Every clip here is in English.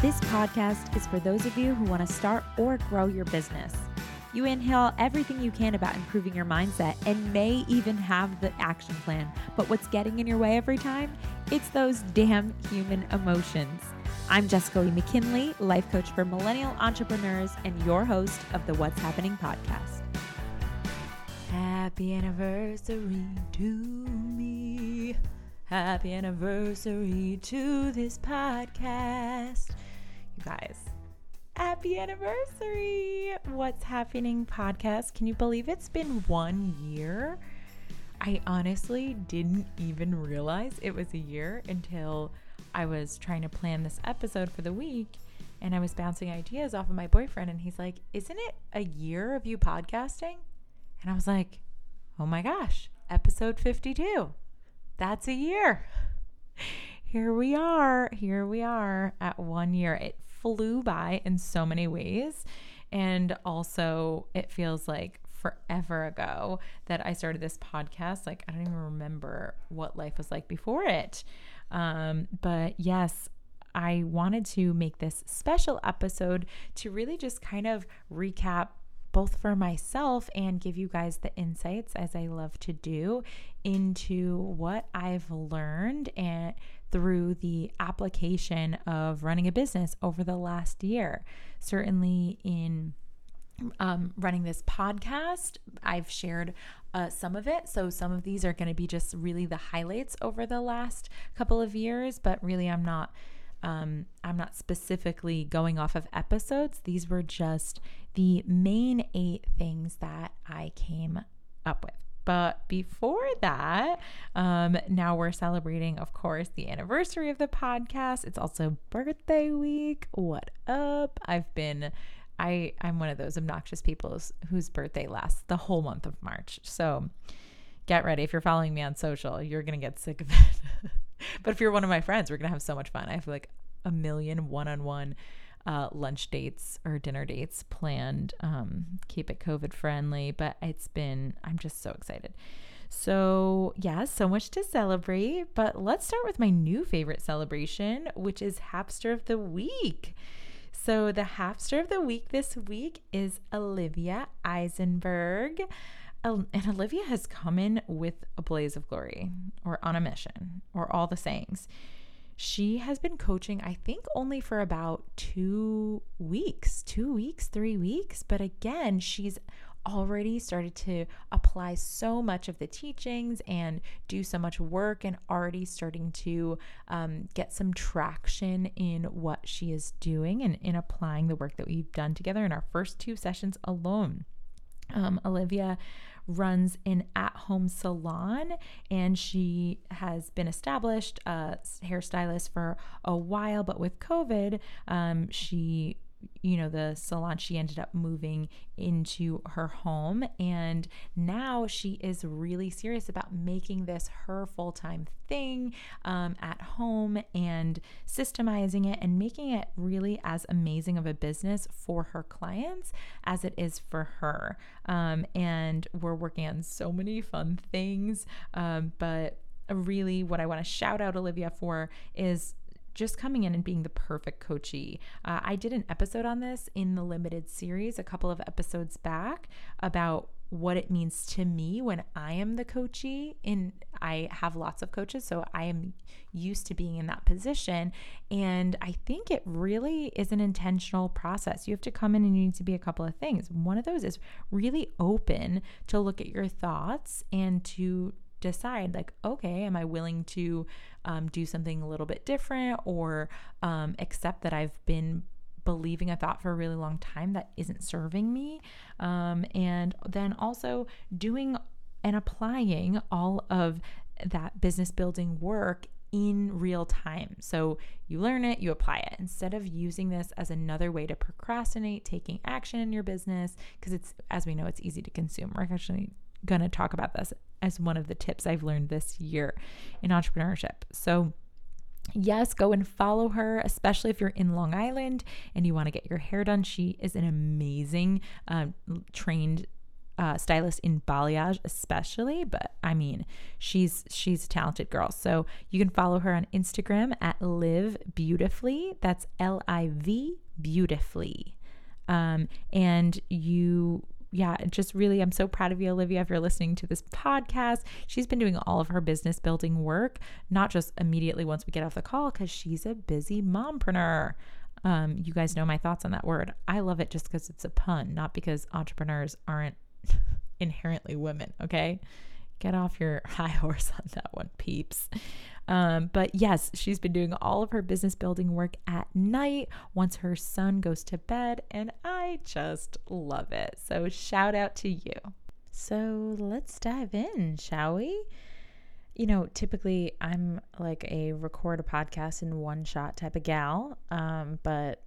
This podcast is for those of you who want to start or grow your business. You inhale everything you can about improving your mindset and may even have the action plan. But what's getting in your way every time? It's those damn human emotions. I'm Jessica Lee McKinley, life coach for millennial entrepreneurs and your host of the What's Happyning podcast. Happy anniversary to me. Happy anniversary to this podcast. Guys, happy anniversary. What's Happyning podcast. Can you believe it's been one year? I honestly didn't even realize it was a year until I was trying to plan this episode for the week and I was bouncing ideas off of my boyfriend and he's like, "Isn't it a year of you podcasting?" And I was like, "Oh my gosh, episode 52. That's a year." Here we are. Here we are at 1 year. It flew by in so many ways and also it feels like forever ago that I started this podcast. Like, I don't even remember what life was like before it. Um, but yes, I wanted to make this special episode to really just kind of recap both for myself and give you guys the insights as I love to do into what I've learned and through the application of running a business over the last year. Certainly in um, running this podcast, I've shared uh, some of it. So some of these are going to be just really the highlights over the last couple of years, but really I'm not um, I'm not specifically going off of episodes. These were just the main eight things that I came up with. But before that, um, now we're celebrating, of course, the anniversary of the podcast. It's also birthday week. What up? I've been I I'm one of those obnoxious people whose birthday lasts the whole month of March. So get ready. If you're following me on social, you're gonna get sick of it. but if you're one of my friends, we're gonna have so much fun. I have like a million one-on-one uh, lunch dates or dinner dates planned. Um, keep it COVID friendly, but it's been. I'm just so excited. So, yeah, so much to celebrate. But let's start with my new favorite celebration, which is Hapster of the Week. So, the Hapster of the Week this week is Olivia Eisenberg. And Olivia has come in with a blaze of glory or on a mission or all the sayings. She has been coaching, I think, only for about two weeks, two weeks, three weeks. But again, she's already started to apply so much of the teachings and do so much work and already starting to um, get some traction in what she is doing and in applying the work that we've done together in our first two sessions alone. Um, Olivia runs an at home salon and she has been established a hairstylist for a while, but with COVID, um, she you know, the salon, she ended up moving into her home. And now she is really serious about making this her full time thing um, at home and systemizing it and making it really as amazing of a business for her clients as it is for her. Um, and we're working on so many fun things. Um, but really, what I want to shout out Olivia for is just coming in and being the perfect coachee. Uh, I did an episode on this in the limited series a couple of episodes back about what it means to me when I am the coachee and I have lots of coaches so I am used to being in that position and I think it really is an intentional process. You have to come in and you need to be a couple of things. One of those is really open to look at your thoughts and to decide like okay am i willing to um, do something a little bit different or um, accept that i've been believing a thought for a really long time that isn't serving me um, and then also doing and applying all of that business building work in real time. So you learn it, you apply it instead of using this as another way to procrastinate taking action in your business because it's as we know it's easy to consume. We're actually going to talk about this as one of the tips I've learned this year in entrepreneurship. So, yes, go and follow her, especially if you're in Long Island and you want to get your hair done. She is an amazing, um, trained uh, stylist in balayage especially but i mean she's she's a talented girl so you can follow her on instagram at live beautifully that's l-i-v beautifully um, and you yeah, just really, I'm so proud of you, Olivia, if you're listening to this podcast. She's been doing all of her business building work, not just immediately once we get off the call, because she's a busy mompreneur. Um, you guys know my thoughts on that word. I love it just because it's a pun, not because entrepreneurs aren't inherently women, okay? Get off your high horse on that one, peeps. Um, but yes, she's been doing all of her business building work at night once her son goes to bed, and I just love it. So, shout out to you. So, let's dive in, shall we? You know, typically I'm like a record a podcast in one shot type of gal, um, but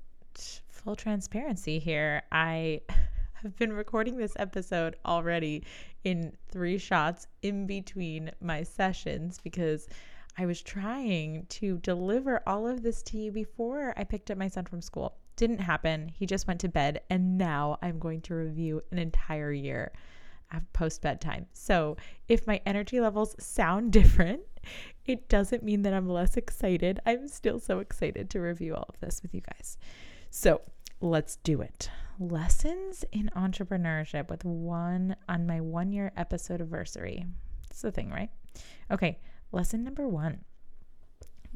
full transparency here, I have been recording this episode already in three shots in between my sessions because I was trying to deliver all of this to you before I picked up my son from school. Didn't happen. He just went to bed, and now I'm going to review an entire year post bedtime. So if my energy levels sound different, it doesn't mean that I'm less excited. I'm still so excited to review all of this with you guys. So let's do it. Lessons in entrepreneurship with one on my one year episode anniversary. It's the thing, right? Okay, Lesson number one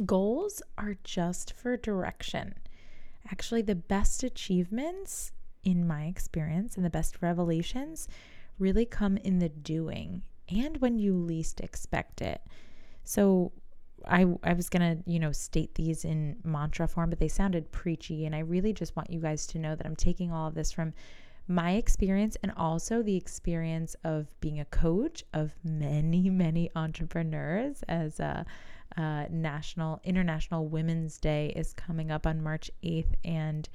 goals are just for direction. Actually, the best achievements, in my experience, and the best revelations really come in the doing and when you least expect it. So, I, I was to, you know, state these in mantra form, but they sounded preachy. And I really just want you guys to know that I'm taking all of this from my experience and also the experience of being a coach of many, many entrepreneurs as a, a national international women's day is coming up on March 8th and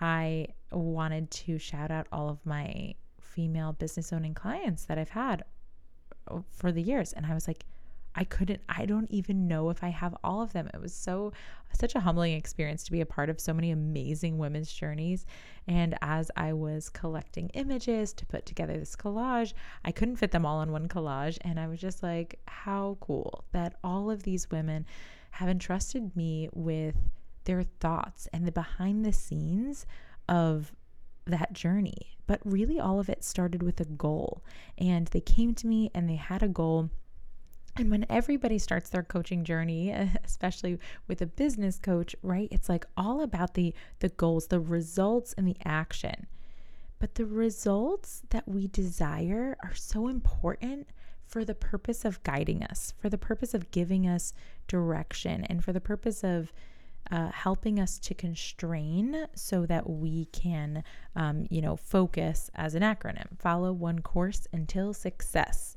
I wanted to shout out all of my female business owning clients that I've had oh, for the years and I was like I couldn't, I don't even know if I have all of them. It was so, such a humbling experience to be a part of so many amazing women's journeys. And as I was collecting images to put together this collage, I couldn't fit them all in one collage. And I was just like, how cool that all of these women have entrusted me with their thoughts and the behind the scenes of that journey. But really, all of it started with a goal. And they came to me and they had a goal and when everybody starts their coaching journey, especially with a business coach, right? It's like all about the the goals, the results and the action. But the results that we desire are so important for the purpose of guiding us, for the purpose of giving us direction, and for the purpose of uh, helping us to constrain so that we can, um, you know, focus as an acronym, follow one course until success.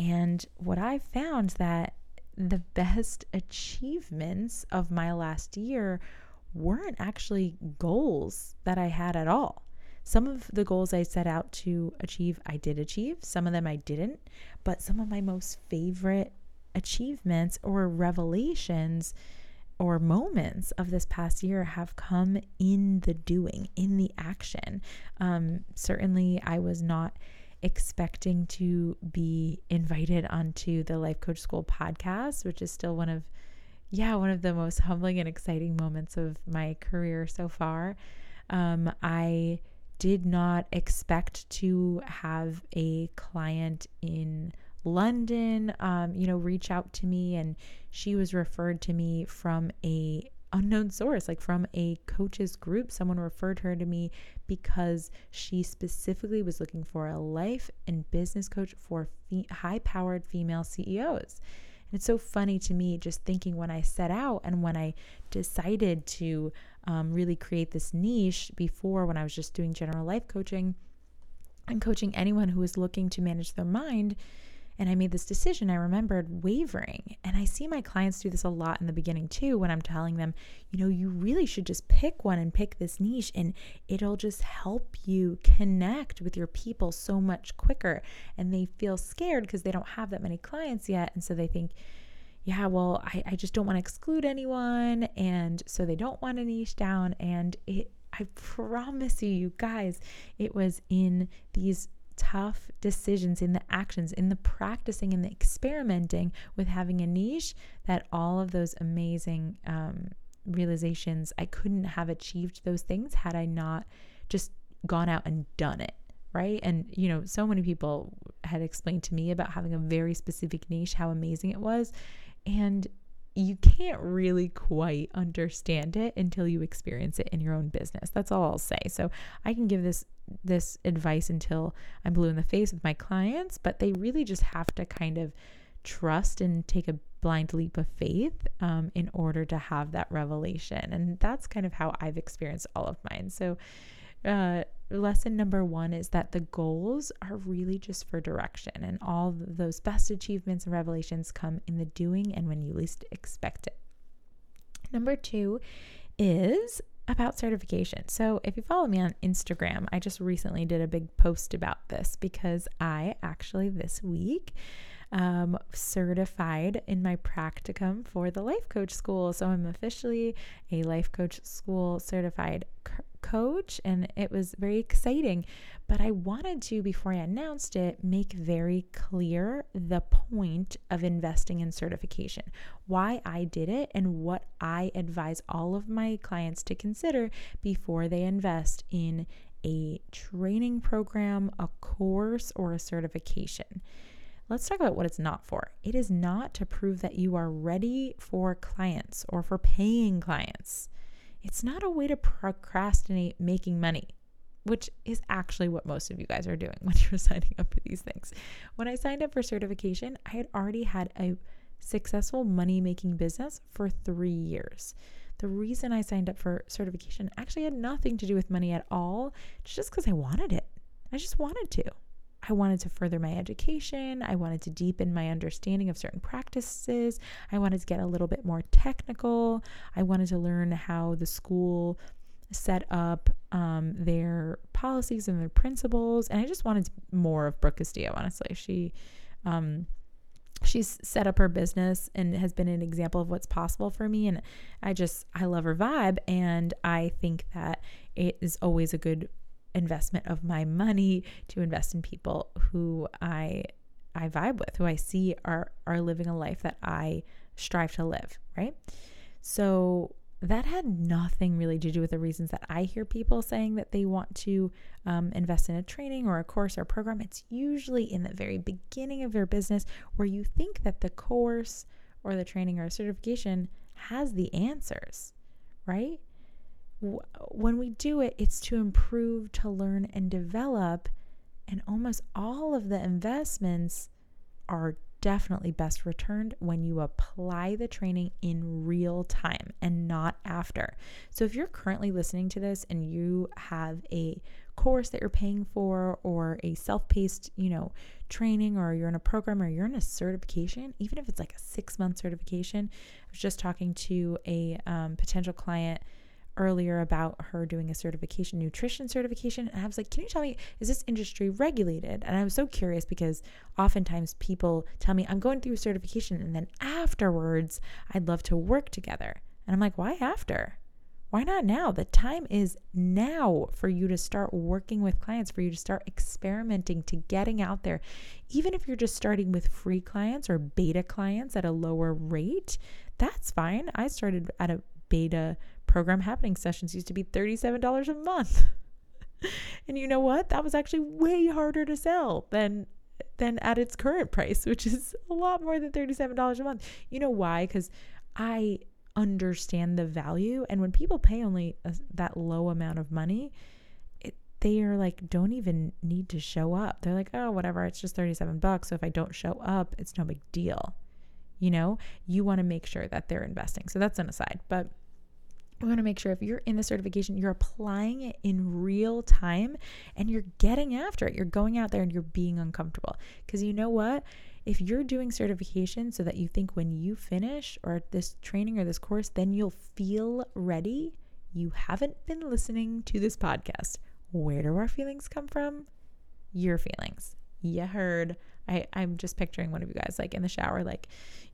And what I've found that the best achievements of my last year weren't actually goals that I had at all. Some of the goals I set out to achieve, I did achieve. Some of them I didn't. But some of my most favorite achievements or revelations or moments of this past year have come in the doing, in the action. Um, certainly, I was not expecting to be invited onto the Life Coach School podcast, which is still one of, yeah, one of the most humbling and exciting moments of my career so far. Um, I did not expect to have a client in London, um, you know, reach out to me, and she was referred to me from a unknown source, like from a coaches group. Someone referred her to me because she specifically was looking for a life and business coach for fe- high powered female CEOs. And it's so funny to me just thinking when I set out and when I decided to um, really create this niche before when I was just doing general life coaching and coaching anyone who was looking to manage their mind and I made this decision, I remembered wavering. And I see my clients do this a lot in the beginning too when I'm telling them, you know, you really should just pick one and pick this niche, and it'll just help you connect with your people so much quicker. And they feel scared because they don't have that many clients yet. And so they think, yeah, well, I, I just don't want to exclude anyone. And so they don't want to niche down. And it, I promise you, you guys, it was in these tough decisions, in the actions, in the practicing, in the experimenting with having a niche, that all of those amazing um, realizations, I couldn't have achieved those things had I not just gone out and done it. Right. And, you know, so many people had explained to me about having a very specific niche, how amazing it was. And you can't really quite understand it until you experience it in your own business. That's all I'll say. So I can give this this advice until I'm blue in the face with my clients, but they really just have to kind of trust and take a blind leap of faith um, in order to have that revelation. And that's kind of how I've experienced all of mine. So uh, lesson number one is that the goals are really just for direction, and all those best achievements and revelations come in the doing and when you least expect it. Number two is about certification. So, if you follow me on Instagram, I just recently did a big post about this because I actually this week um, certified in my practicum for the life coach school. So, I'm officially a life coach school certified coach, and it was very exciting. But I wanted to, before I announced it, make very clear the point of investing in certification, why I did it, and what I advise all of my clients to consider before they invest in a training program, a course, or a certification. Let's talk about what it's not for. It is not to prove that you are ready for clients or for paying clients. It's not a way to procrastinate making money, which is actually what most of you guys are doing when you're signing up for these things. When I signed up for certification, I had already had a successful money making business for three years. The reason I signed up for certification actually had nothing to do with money at all, just because I wanted it. I just wanted to. I wanted to further my education. I wanted to deepen my understanding of certain practices. I wanted to get a little bit more technical. I wanted to learn how the school set up um, their policies and their principles. And I just wanted more of Brooke Castillo, honestly. She, um, she's set up her business and has been an example of what's possible for me and i just i love her vibe and i think that it is always a good investment of my money to invest in people who I I vibe with, who I see are are living a life that I strive to live, right? So that had nothing really to do with the reasons that I hear people saying that they want to um, invest in a training or a course or a program. It's usually in the very beginning of their business where you think that the course or the training or a certification has the answers, right? When we do it, it's to improve, to learn, and develop. And almost all of the investments are definitely best returned when you apply the training in real time and not after. So if you're currently listening to this and you have a course that you're paying for or a self-paced, you know, training or you're in a program or you're in a certification, even if it's like a 6-month certification. I was just talking to a um, potential client earlier about her doing a certification, nutrition certification. And I was like, can you tell me, is this industry regulated? And I was so curious because oftentimes people tell me, I'm going through certification and then afterwards, I'd love to work together. And I'm like, why after? Why not now? The time is now for you to start working with clients, for you to start experimenting, to getting out there. Even if you're just starting with free clients or beta clients at a lower rate, that's fine. I started at a beta program Happyning sessions used to be $37 a month. and you know what? That was actually way harder to sell than than at its current price, which is a lot more than $37 a month. You know why? Cuz I understand the value and when people pay only a, that low amount of money, it, they are like don't even need to show up. They're like, "Oh, whatever, it's just 37 bucks, so if I don't show up, it's no big deal." You know, you want to make sure that they're investing. So that's an aside, but we want to make sure if you're in the certification, you're applying it in real time and you're getting after it. You're going out there and you're being uncomfortable. Because you know what? If you're doing certification so that you think when you finish or this training or this course, then you'll feel ready, you haven't been listening to this podcast. Where do our feelings come from? Your feelings. You heard. I, I'm just picturing one of you guys like in the shower, like,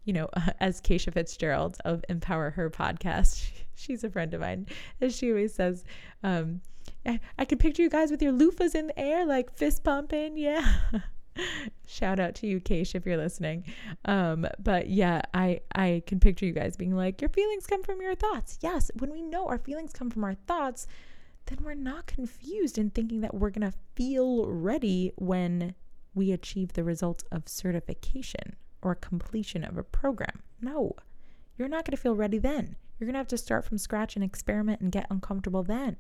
you know, as Keisha Fitzgerald of Empower Her podcast. She's a friend of mine. As she always says, um, I, can picture you guys with your loofahs in the air, like fist pumping. Yeah. Shout out to you, Keish, if you're listening. Um, but yeah, I I can picture you guys being like, your feelings come from your thoughts. Yes, when we know our feelings come from our thoughts, then we're not confused in thinking that we're gonna feel ready when we achieve the results of certification or completion of a program. No, you're not gonna feel ready then. You're gonna have to start from scratch and experiment and get uncomfortable then.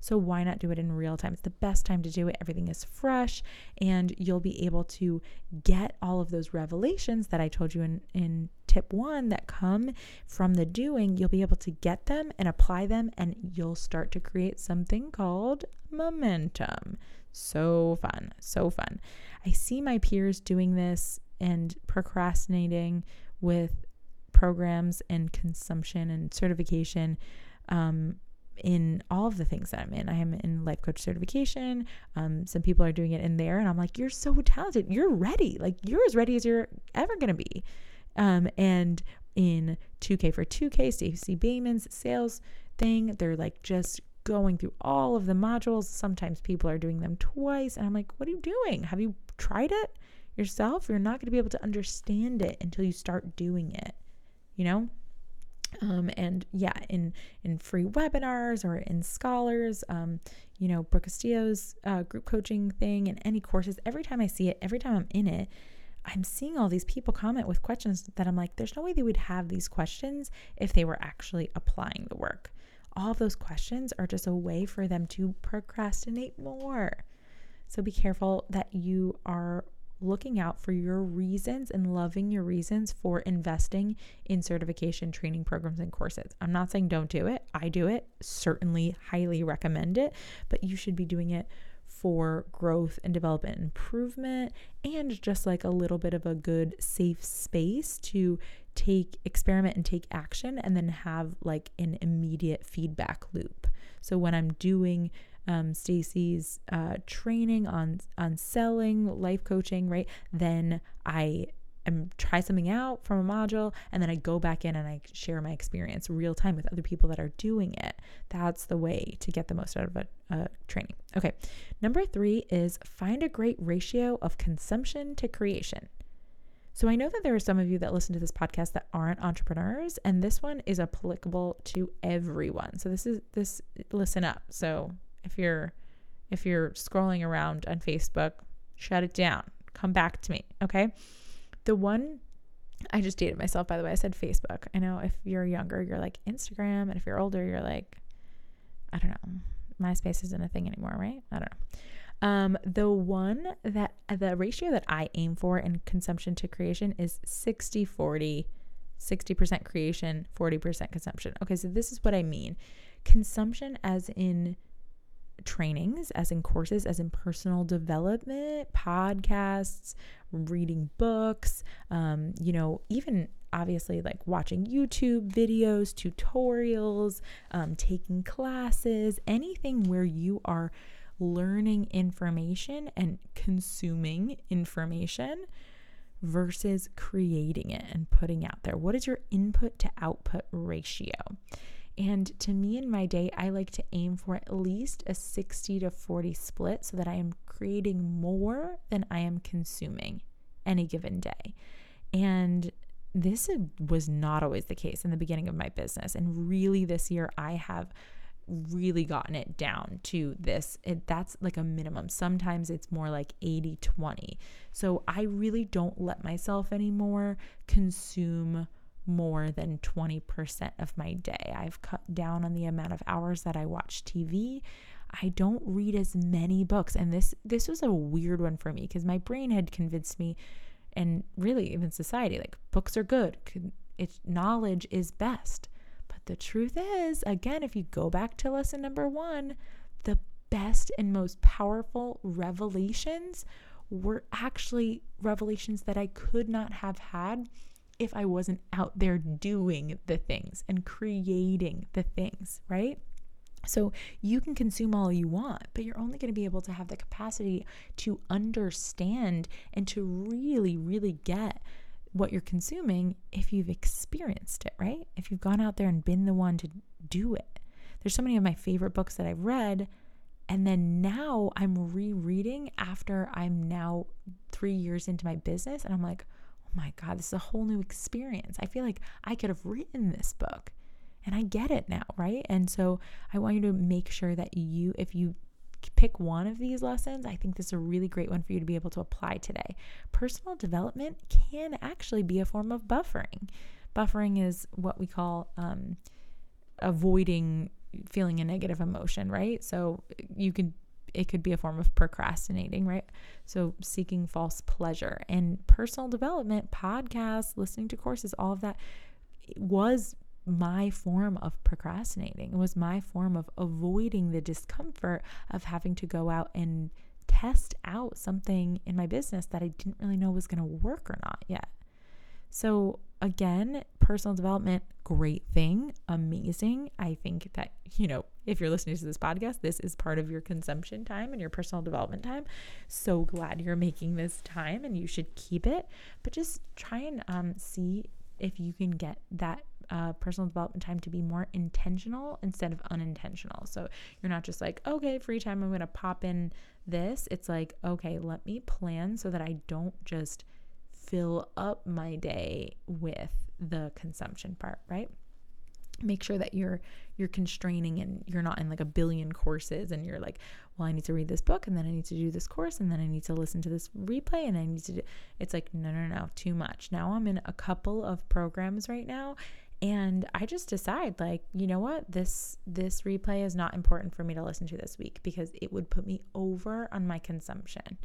So why not do it in real time? It's the best time to do it. Everything is fresh and you'll be able to get all of those revelations that I told you in, in tip one that come from the doing. You'll be able to get them and apply them, and you'll start to create something called momentum. So fun, so fun. I see my peers doing this and procrastinating with programs and consumption and certification um, in all of the things that I'm in. I am in life coach certification. Um, some people are doing it in there, and I'm like, you're so talented. You're ready. Like you're as ready as you're ever gonna be. Um, and in 2K for 2K, Stacey Boehman's sales thing, they're like just going through all of the modules. Sometimes people are doing them twice, and I'm like, what are you doing? Have you tried it yourself? You're not going to be able to understand it until you start doing it. You know? Um, and yeah, in in free webinars or in scholars, um, you know, Brooke Castillo's uh, group coaching thing and any courses, every time I see it, every time I'm in it, I'm seeing all these people comment with questions that I'm like, there's no way they would have these questions if they were actually applying the work. All of those questions are just a way for them to procrastinate more. So be careful that you are looking out for your reasons and loving your reasons for investing in certification training programs and courses. I'm not saying don't do it. I do it, certainly highly recommend it, but you should be doing it for growth and development improvement and just like a little bit of a good safe space to take experiment and take action and then have like an immediate feedback loop. So when I'm doing um, Stacey's uh, training on on selling, life coaching, right? Then I am try something out from a module, and then I go back in and I share my experience real time with other people that are doing it. That's the way to get the most out of a, a training. Okay, number three is find a great ratio of consumption to creation. So I know that there are some of you that listen to this podcast that aren't entrepreneurs and this one is applicable to everyone. So this is this listen up. So if you're if you're scrolling around on Facebook, shut it down. Come back to me, okay? The one I just dated myself by the way. I said Facebook. I know if you're younger, you're like Instagram, and if you're older, you're like I don't know. MySpace isn't a thing anymore, right? I don't know. Um, the one that the ratio that I aim for in consumption to creation is 60 40, 60% creation, 40% consumption. Okay, so this is what I mean. Consumption as in trainings, as in courses, as in personal development, podcasts, reading books, um, you know, even obviously like watching YouTube videos, tutorials, um, taking classes, anything where you are learning information and consuming information versus creating it and putting out there. What is your input to output ratio? And to me in my day, I like to aim for at least a 60 to 40 split so that I am creating more than I am consuming any given day. And this was not always the case in the beginning of my business. And really, this year, I have really gotten it down to this it, that's like a minimum sometimes it's more like 80 20 so i really don't let myself anymore consume more than 20% of my day. I've cut down on the amount of hours that I watch TV. I don't read as many books and this this was a weird one for me because my brain had convinced me and really even society like books are good. It's knowledge is best. But the truth is, again, if you go back to lesson number 1, the best and most powerful revelations were actually revelations that I could not have had if I wasn't out there doing the things and creating the things, right? So you can consume all you want, but you're only going to be able to have the capacity to understand and to really, really get what you're consuming if you've experienced it, right? If you've gone out there and been the one to do it. There's so many of my favorite books that I've read And then now I'm rereading after I'm now three years into my business, and I'm like, my God, this is a whole new experience. I feel like I could have written this book and I get it now, right? And so I want you to make sure that you, if you pick one of these lessons, I think this is a really great one for you to be able to apply today. Personal development can actually be a form of buffering. Buffering is what we call um, avoiding feeling a negative emotion, right? So you could it could be a form of procrastinating, right? So seeking false pleasure and personal development, podcasts, listening to courses, all of that was my form of procrastinating. It was my form of avoiding the discomfort of having to go out and test out something in my business that I didn't really know was going to work or not yet. So, again, personal development, great thing, amazing. I think that, you know, if you're listening to this podcast, this is part of your consumption time and your personal development time. So glad you're making this time and you should keep it. But just try and um, see if you can get that uh, personal development time to be more intentional instead of unintentional. So you're not just like, okay, free time, I'm going to pop in this. It's like, okay, let me plan so that I don't just fill up my day with the consumption part, right? make sure that you're you're constraining and you're not in like a billion courses and you're like well i need to read this book and then i need to do this course and then i need to listen to this replay and i need to do it's like no no no too much. Now i'm in a couple of programs right now and i just decide like you know what? This this replay is not important for me to listen to this week because it would put me over on my consumption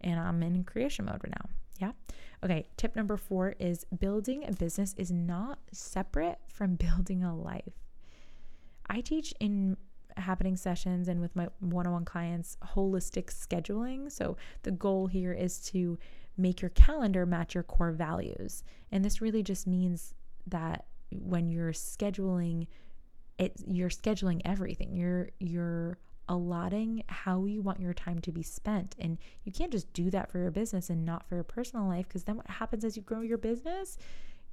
and i'm in creation mode right now yeah. Okay tip number four is building a business is not separate from building a life. I teach in Happyning sessions and with my one-on-one clients holistic scheduling. So the goal here is to make your calendar match your core values. And this really just means that when you're scheduling it you're scheduling everything. You're you're allotting how you want your time to be spent. And you can't just do that for your business and not for your personal life because then what happens as you grow your business?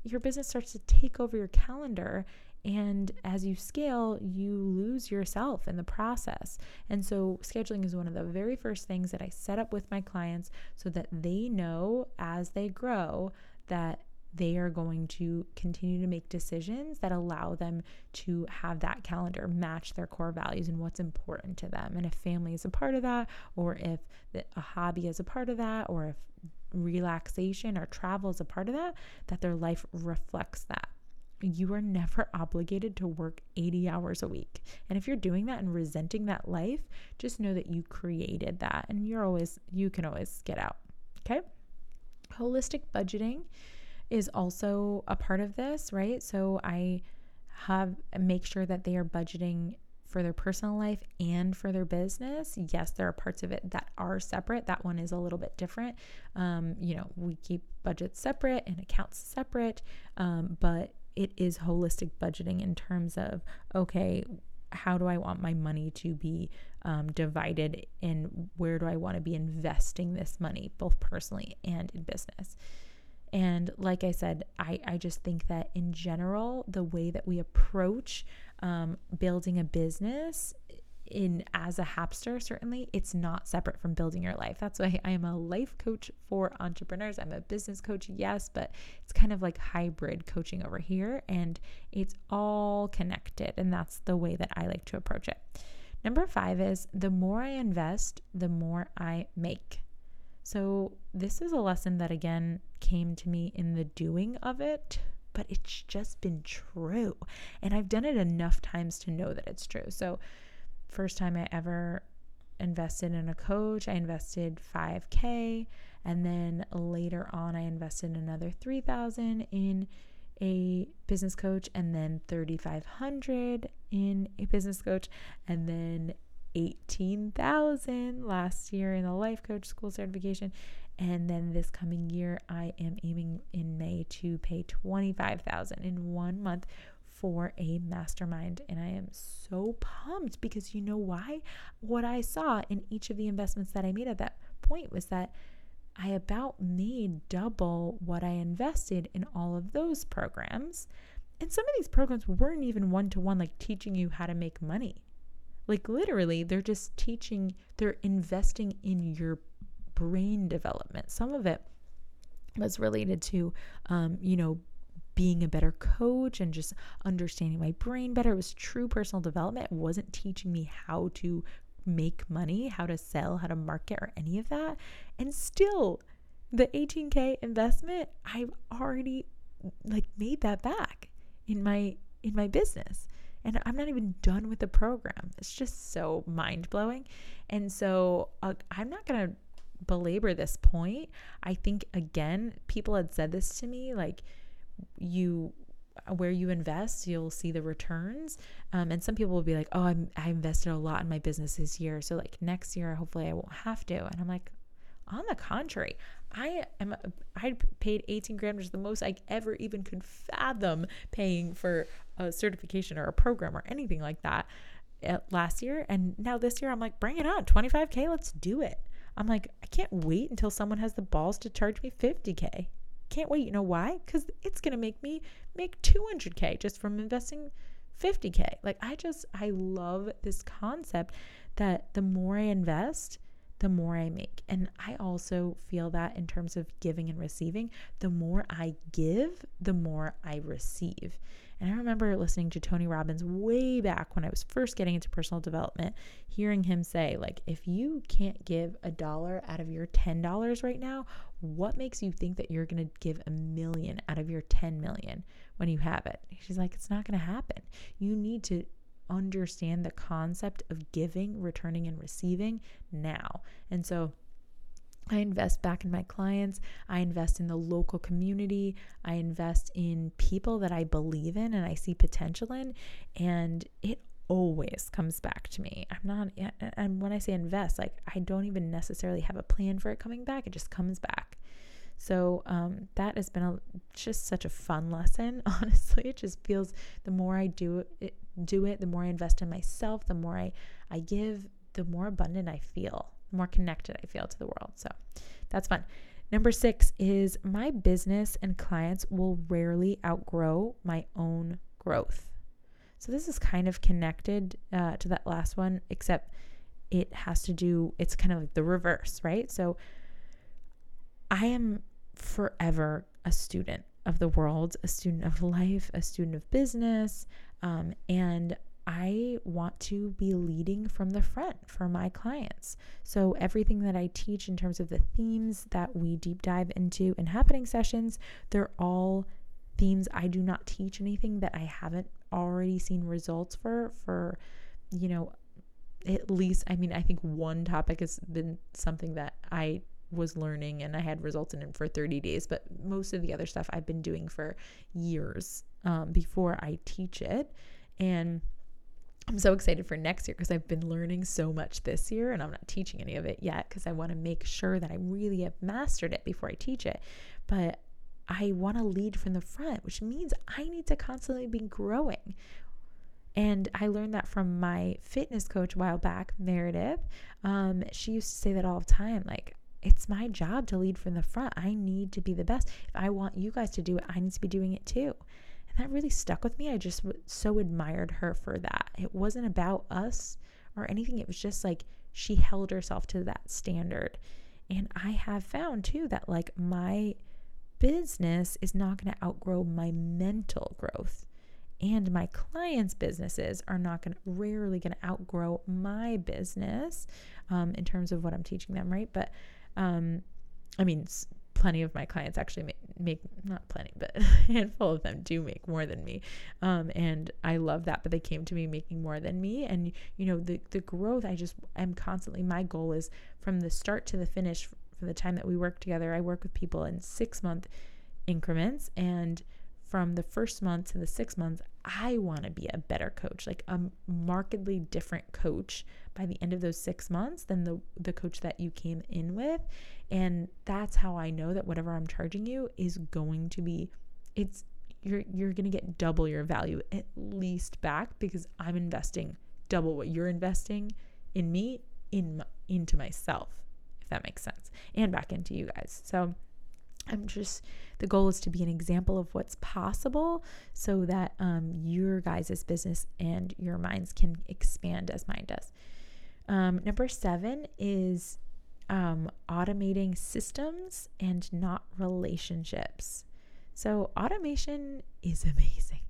Your business starts to take over your calendar. And as you scale, you lose yourself in the process. And so, scheduling is one of the very first things that I set up with my clients so that they know as they grow that they are going to continue to make decisions that allow them to have that calendar match their core values and what's important to them. And if family is a part of that, or if a hobby is a part of that, or if relaxation or travel is a part of that, that their life reflects that. You are never obligated to work 80 hours a week. And if you're doing that and resenting that life, just know that you created that and you're always, you can always get out. Okay. Holistic budgeting is also a part of this, right? So I have make sure that they are budgeting for their personal life and for their business. Yes, there are parts of it that are separate. That one is a little bit different. Um, you know, we keep budgets separate and accounts separate, um, but it is holistic budgeting in terms of okay, how do I want my money to be um, divided, and where do I want to be investing this money, both personally and in business. And like I said, I, I just think that in general, the way that we approach um, building a business in as a hapster certainly it's not separate from building your life. That's why i am a life coach for entrepreneurs. I'm a business coach yes but it's kind of like hybrid coaching over here and it's all connected and that's the way that i like to approach it. Number five is the more i invest the more i make. So, this is a lesson that again came to me in the doing of it, but it's just been true. And I've done it enough times to know that it's true. So, first time I ever invested in a coach, I invested 5k and then later on I invested another 3000 in a business coach and then 3500 in a business coach and then 18,000 last year in the life coach school certification and then this coming year I am aiming in May to pay 25,000 in 1 month for a mastermind and I am so pumped because you know why? What I saw in each of the investments that I made at that point was that I about made double what I invested in all of those programs. And some of these programs weren't even one to one, like teaching you how to make money Like literally, they're just teaching, they're investing in your brain development. Some of it was related to, um, you know, being a better coach and just understanding my brain better. It was true personal development. It wasn't teaching me how to make money, how to sell, how to market, or any of that. And still, the 18k investment, I've already like made that back in my in my business. And I'm not even done with the program. It's just so mind blowing. And so uh, I'm not going to belabor this point. I think, again, people had said this to me like, you where you invest, you'll see the returns. Um, and some people will be like, "Oh, I'm, I invested a lot in my business this year, so like next year, hopefully, I won't have to." And I'm like, on the contrary, I am I paid 18 grand, which is the most I ever even could fathom paying for a certification or a program or anything like that uh, last year. And now this year, I'm like, bring it on, 25k, let's do it. I'm like, I can't wait until someone has the balls to charge me 50k. Can't wait. You know why? Because it's gonna make me make 200k just from investing 50k. Like I just I love this concept that the more I invest the more I make. And I also feel that in terms of giving and receiving, the more I give, the more I receive. And I remember listening to Tony Robbins way back when I was first getting into personal development, hearing him say, like, if you can't give a dollar out of your $10 right now, what makes you think that you're going to give a million out of your 10 million when you have it? He's like, it's not going to happen. You need to understand the concept of giving, returning, and receiving now. And so I invest back in my clients. I invest in the local community. I invest in people that I believe in and I see potential in. And it always comes back to me. I'm not, and when I say invest, like I don't even necessarily have a plan for it coming back, it just comes back. So um, that has been a, just such a fun lesson. Honestly, it just feels the more I do it, do it, the more I invest in myself, the more I, I give, the more abundant I feel, more connected I feel to the world. So that's fun. Number six is my business and clients will rarely outgrow my own growth. So this is kind of connected uh, to that last one, except it has to do, it's kind of like the reverse, right? So I am forever a student of the world, a student of life, a student of business. Um, and I want to be leading from the front for my clients. So, everything that I teach in terms of the themes that we deep dive into in Happyning sessions, they're all themes. I do not teach anything that I haven't already seen results for, for, you know, at least, I mean, I think one topic has been something that I was learning and I had results in it for 30 days. But most of the other stuff I've been doing for years um, before I teach it. And I'm so excited for next year because I've been learning so much this year and I'm not teaching any of it yet because I want to make sure that I really have mastered it before I teach it. But I want to lead from the front, which means I need to constantly be growing. And I learned that from my fitness coach a while back, Meredith. Um, she used to say that all the time like, it's my job to lead from the front. I need to be the best. If I want you guys to do it, I need to be doing it too. And that really stuck with me. I just so admired her for that. It wasn't about us or anything, it was just like she held herself to that standard. And I have found too that like my business is not going to outgrow my mental growth and my clients' businesses are not going to rarely going to outgrow my business um, in terms of what I'm teaching them, right? But um, I mean, plenty of my clients actually make, make, not plenty, but a handful of them do make more than me. Um, and I love that, but they came to me making more than me. And, you know, the, the growth, I just am constantly, my goal is from the start to the finish, from the time that we work together, I work with people in six month increments. And from the first month to the six months, I want to be a better coach, like a markedly different coach by the end of those six months than the the coach that you came in with. And that's how I know that whatever I'm charging you is going to be it's you're you're gonna get double your value at least back because I'm investing double what you're investing in me in into myself, if that makes sense, and back into you guys. So I'm just, the goal is to be an example of what's possible so that um, your guys' business and your minds can expand as mine does. Um, number seven is um, automating systems and not relationships. So, automation is amazing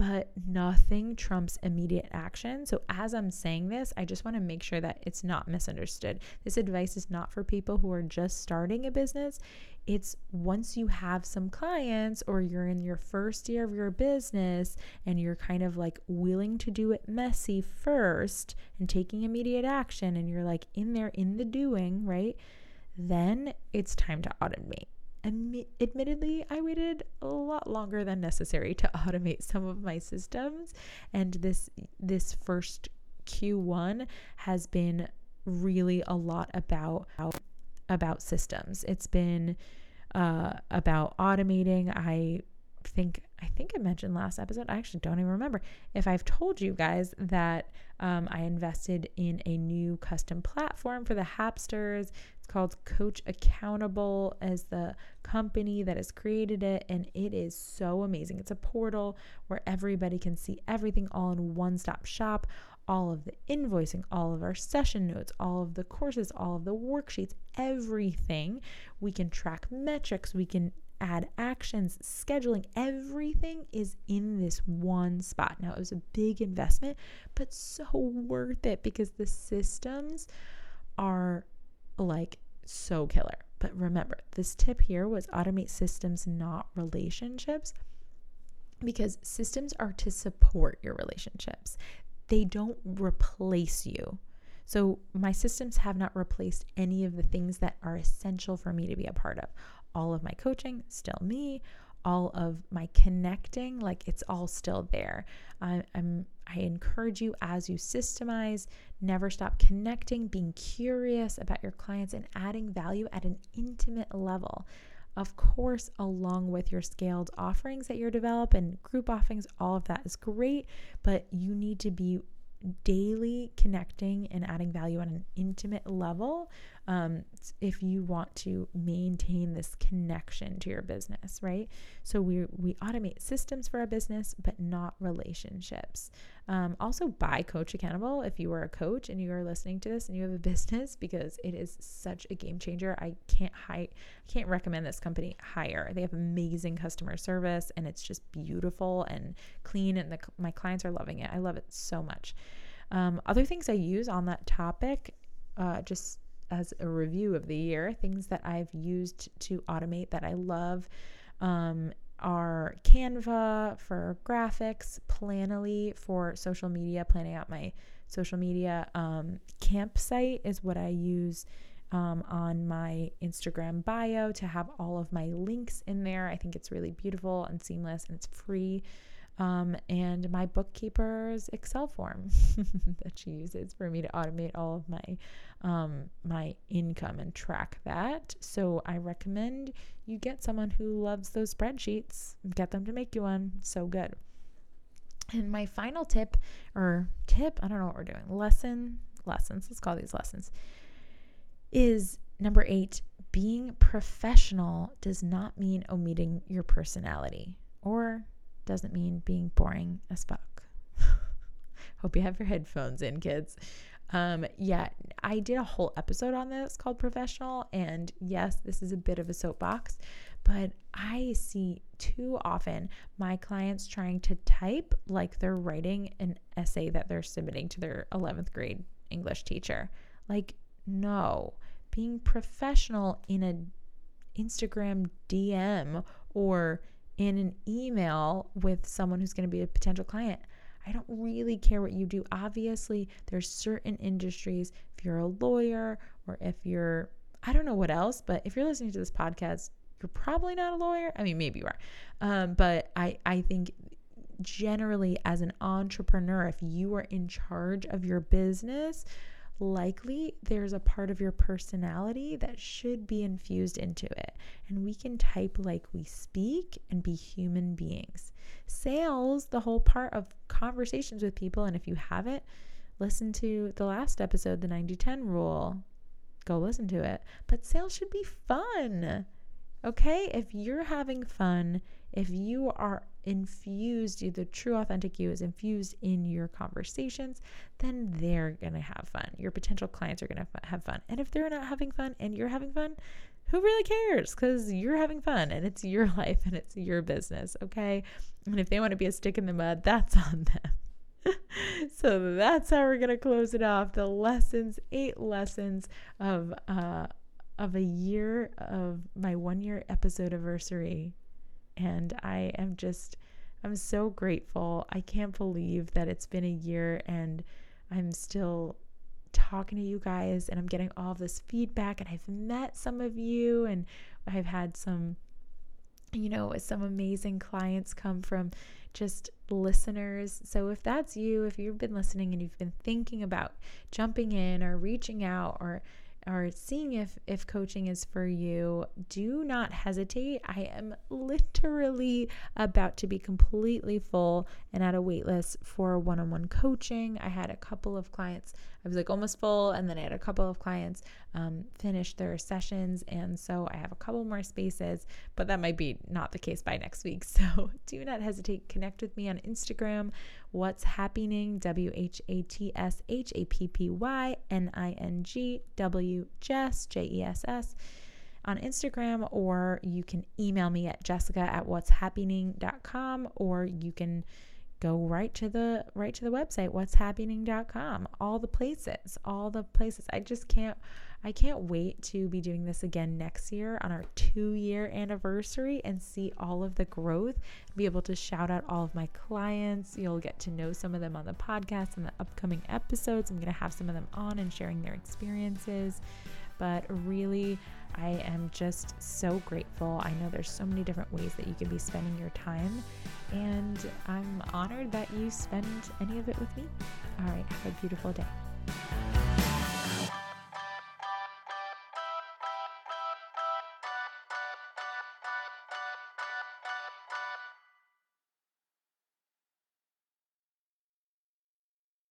but nothing trumps immediate action. So, as I'm saying this, I just want to make sure that it's not misunderstood. This advice is not for people who are just starting a business. It's once you have some clients or you're in your first year of your business and you're kind of like willing to do it messy first and taking immediate action and you're like in there in the doing, right? Then it's time to automate admittedly, I waited a lot longer than necessary to automate some of my systems, and this this first Q1 has been really a lot about about systems. It's been uh, about automating. I think I think I mentioned last episode. I actually don't even remember if I've told you guys that um, I invested in a new custom platform for the Hapsters. Called Coach Accountable as the company that has created it, and it is so amazing. It's a portal where everybody can see everything all in one stop shop. All of the invoicing, all of our session notes, all of the courses, all of the worksheets, everything. We can track metrics. We can add actions, scheduling, everything is in this one spot. Now, it was a big investment, but so worth it because the systems are like so killer. But remember, this tip here was automate systems, not relationships, because systems are to support your relationships, they don't replace you. So, my systems have not replaced any of the things that are essential for me to be a part of all of my coaching, still me, all of my connecting, like it's all still there. I, I'm I encourage you as you systemize, never stop connecting, being curious about your clients and adding value at an intimate level. Of course, along with your scaled offerings that you're developing, group offerings, all of that is great, but you need to be daily connecting and adding value on an intimate level um, if you want to maintain this connection to your business, right? So we we automate systems for our business, but not relationships. Um, also, buy Coach Accountable if you are a coach and you are listening to this and you have a business because it is such a game changer. I can't high, can't recommend this company higher. They have amazing customer service and it's just beautiful and clean, and the, my clients are loving it. I love it so much. Um, other things I use on that topic, uh, just as a review of the year, things that I've used to automate that I love um, are Canva for graphics, Planoly for social media, planning out my social media. Um, Campsite is what I use um, on my Instagram bio to have all of my links in there. I think it's really beautiful and seamless and it's free um, and my bookkeeper's Excel form that she uses for me to automate all of my um, my income and track that. So I recommend you get someone who loves those spreadsheets. Get them to make you one. So good. And my final tip or tip, I don't know what we're doing. Lesson, lessons. Let's call these lessons. Is number eight, being professional does not mean omitting your personality or doesn't mean being boring as fuck. Hope you have your headphones in, kids. Um, yeah, I did a whole episode on this called Professional. And yes, this is a bit of a soapbox, but I see too often my clients trying to type like they're writing an essay that they're submitting to their 11th grade English teacher. Like, no, being professional in an Instagram DM or in an email with someone who's going to be a potential client. I don't really care what you do. Obviously, there's certain industries, if you're a lawyer or if you're, I don't know what else, but if you're listening to this podcast, you're probably not a lawyer. I mean, maybe you are. Um, but I, I think generally as an entrepreneur, if you are in charge of your business, likely there's a part of your personality that should be infused into it. And we can type like we speak and be human beings. Sales, the whole part of conversations with people, and if you haven't, listen to the last episode, the 90 10 rule. Go listen to it. But sales should be fun. Okay? If you're having fun, if you are infused, you, the true authentic you is infused in your conversations, then they're going to have fun. Your potential clients are going to have fun. And if they're not having fun and you're having fun, who really cares? Because you're having fun and it's your life and it's your business, okay? And if they want to be a stick in the mud, that's on them. so that's how we're gonna close it off. The lessons, eight lessons of uh, of a year of my one year episode anniversary, and I am just I'm so grateful. I can't believe that it's been a year and I'm still talking to you guys and I'm getting all this feedback and I've met some of you and I've had some you know some amazing clients come from just listeners. So if that's you, if you've been listening and you've been thinking about jumping in or reaching out or or seeing if if coaching is for you, do not hesitate. I am literally about to be completely full and at a waitlist for one-on-one coaching. I had a couple of clients. I was like almost full, and then I had a couple of clients um, finish their sessions, and so I have a couple more spaces. But that might be not the case by next week. So do not hesitate. Connect with me on Instagram. What's Happyning? W H A T S H A P P Y N I N G W Jess J E S S on Instagram, or you can email me at jessica at what's happyning.com, or you can go right to the right to the website what's happyning.com all the places all the places. I just can't i can't wait to be doing this again next year on our 2 year anniversary and see all of the growth be able to shout out all of my clients. You'll get to know some of them on the podcast and the upcoming episodes. I'm going to have some of them on and sharing their experiences. But really I am just so grateful. I know there's so many different ways that you can be spending your time, and I'm honored that you spend any of it with me. All right, have a beautiful day.